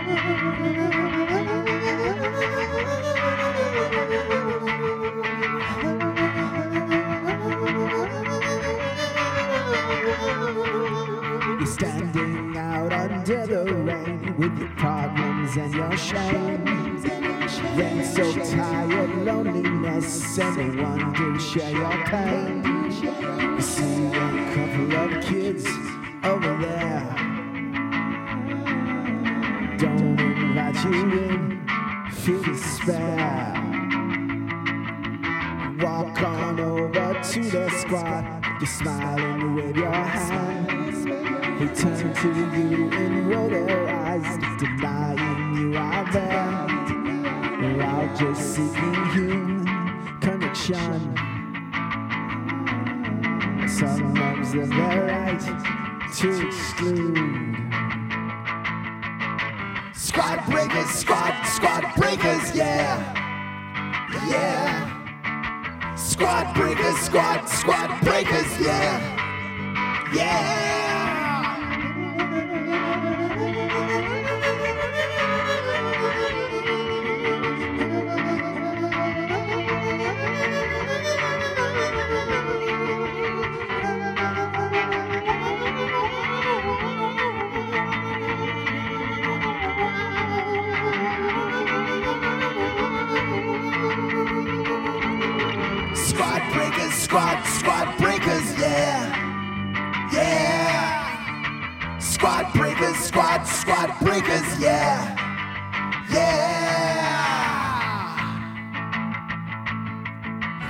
You're standing out under the rain with your problems and your shame. Then so tired, loneliness, and no to share your pain. You see a couple of kids. In, feel despair. Walk on over to the squad, you're smiling, wave your hand. They turn to you and roll eyes, denying you are there. We're just seeking human connection. Sometimes they're right to exclude. Squad breakers, squad, squad breakers, yeah. Yeah. Squad breakers, squad, squad breakers, yeah. Yeah. Breakers, squad, squad breakers, yeah. Yeah. Squad breakers, squad, squad breakers, yeah. Yeah.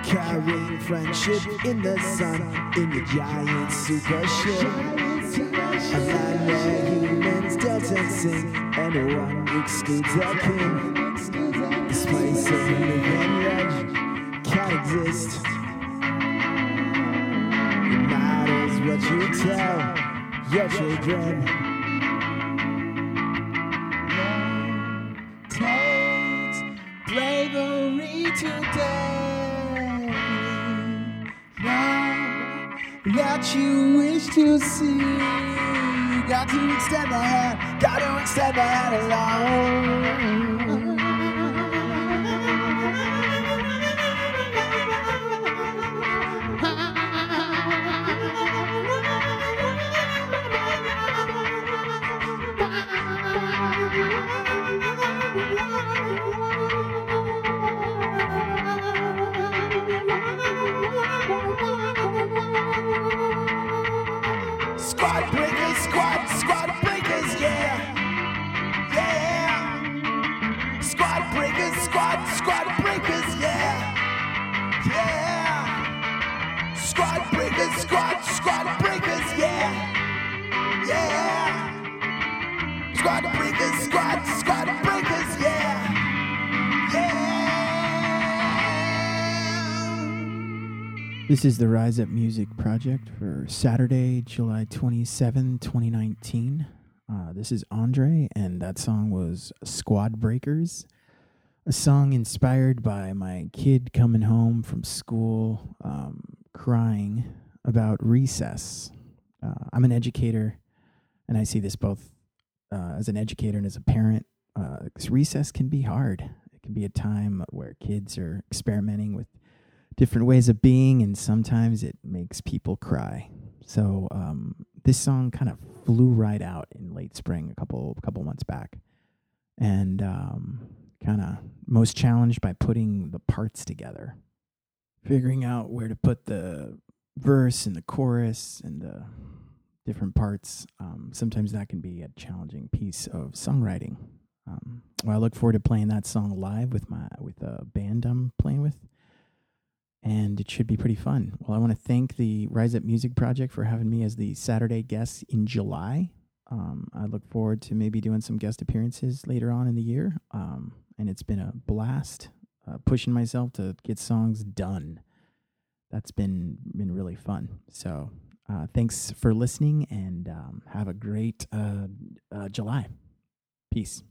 Carrying friendship in the sun in your giant super ship. A land where humans dance and sing, and one excludes their king. This place of living legend can't exist. Tell your children. Takes bravery today. Now that you wish to see, got to extend the hand, got to extend the hand alone. Squad breakers, squad, squad This is the Rise Up Music Project for Saturday, July 27, 2019. Uh, this is Andre, and that song was Squad Breakers, a song inspired by my kid coming home from school um, crying about recess. Uh, I'm an educator, and I see this both uh, as an educator and as a parent. Uh, recess can be hard. It can be a time where kids are experimenting with different ways of being, and sometimes it makes people cry. So um, this song kind of flew right out in late spring, a couple couple months back, and um, kind of most challenged by putting the parts together, figuring out where to put the verse and the chorus and the different parts. Um, sometimes that can be a challenging piece of songwriting. Um, well, I look forward to playing that song live with my with a band I'm playing with and it should be pretty fun. Well, I want to thank the Rise Up Music Project for having me as the Saturday guest in July. Um, I look forward to maybe doing some guest appearances later on in the year. Um, and it's been a blast uh, pushing myself to get songs done. That's been been really fun. So uh, thanks for listening, and um, have a great uh, uh, July. Peace.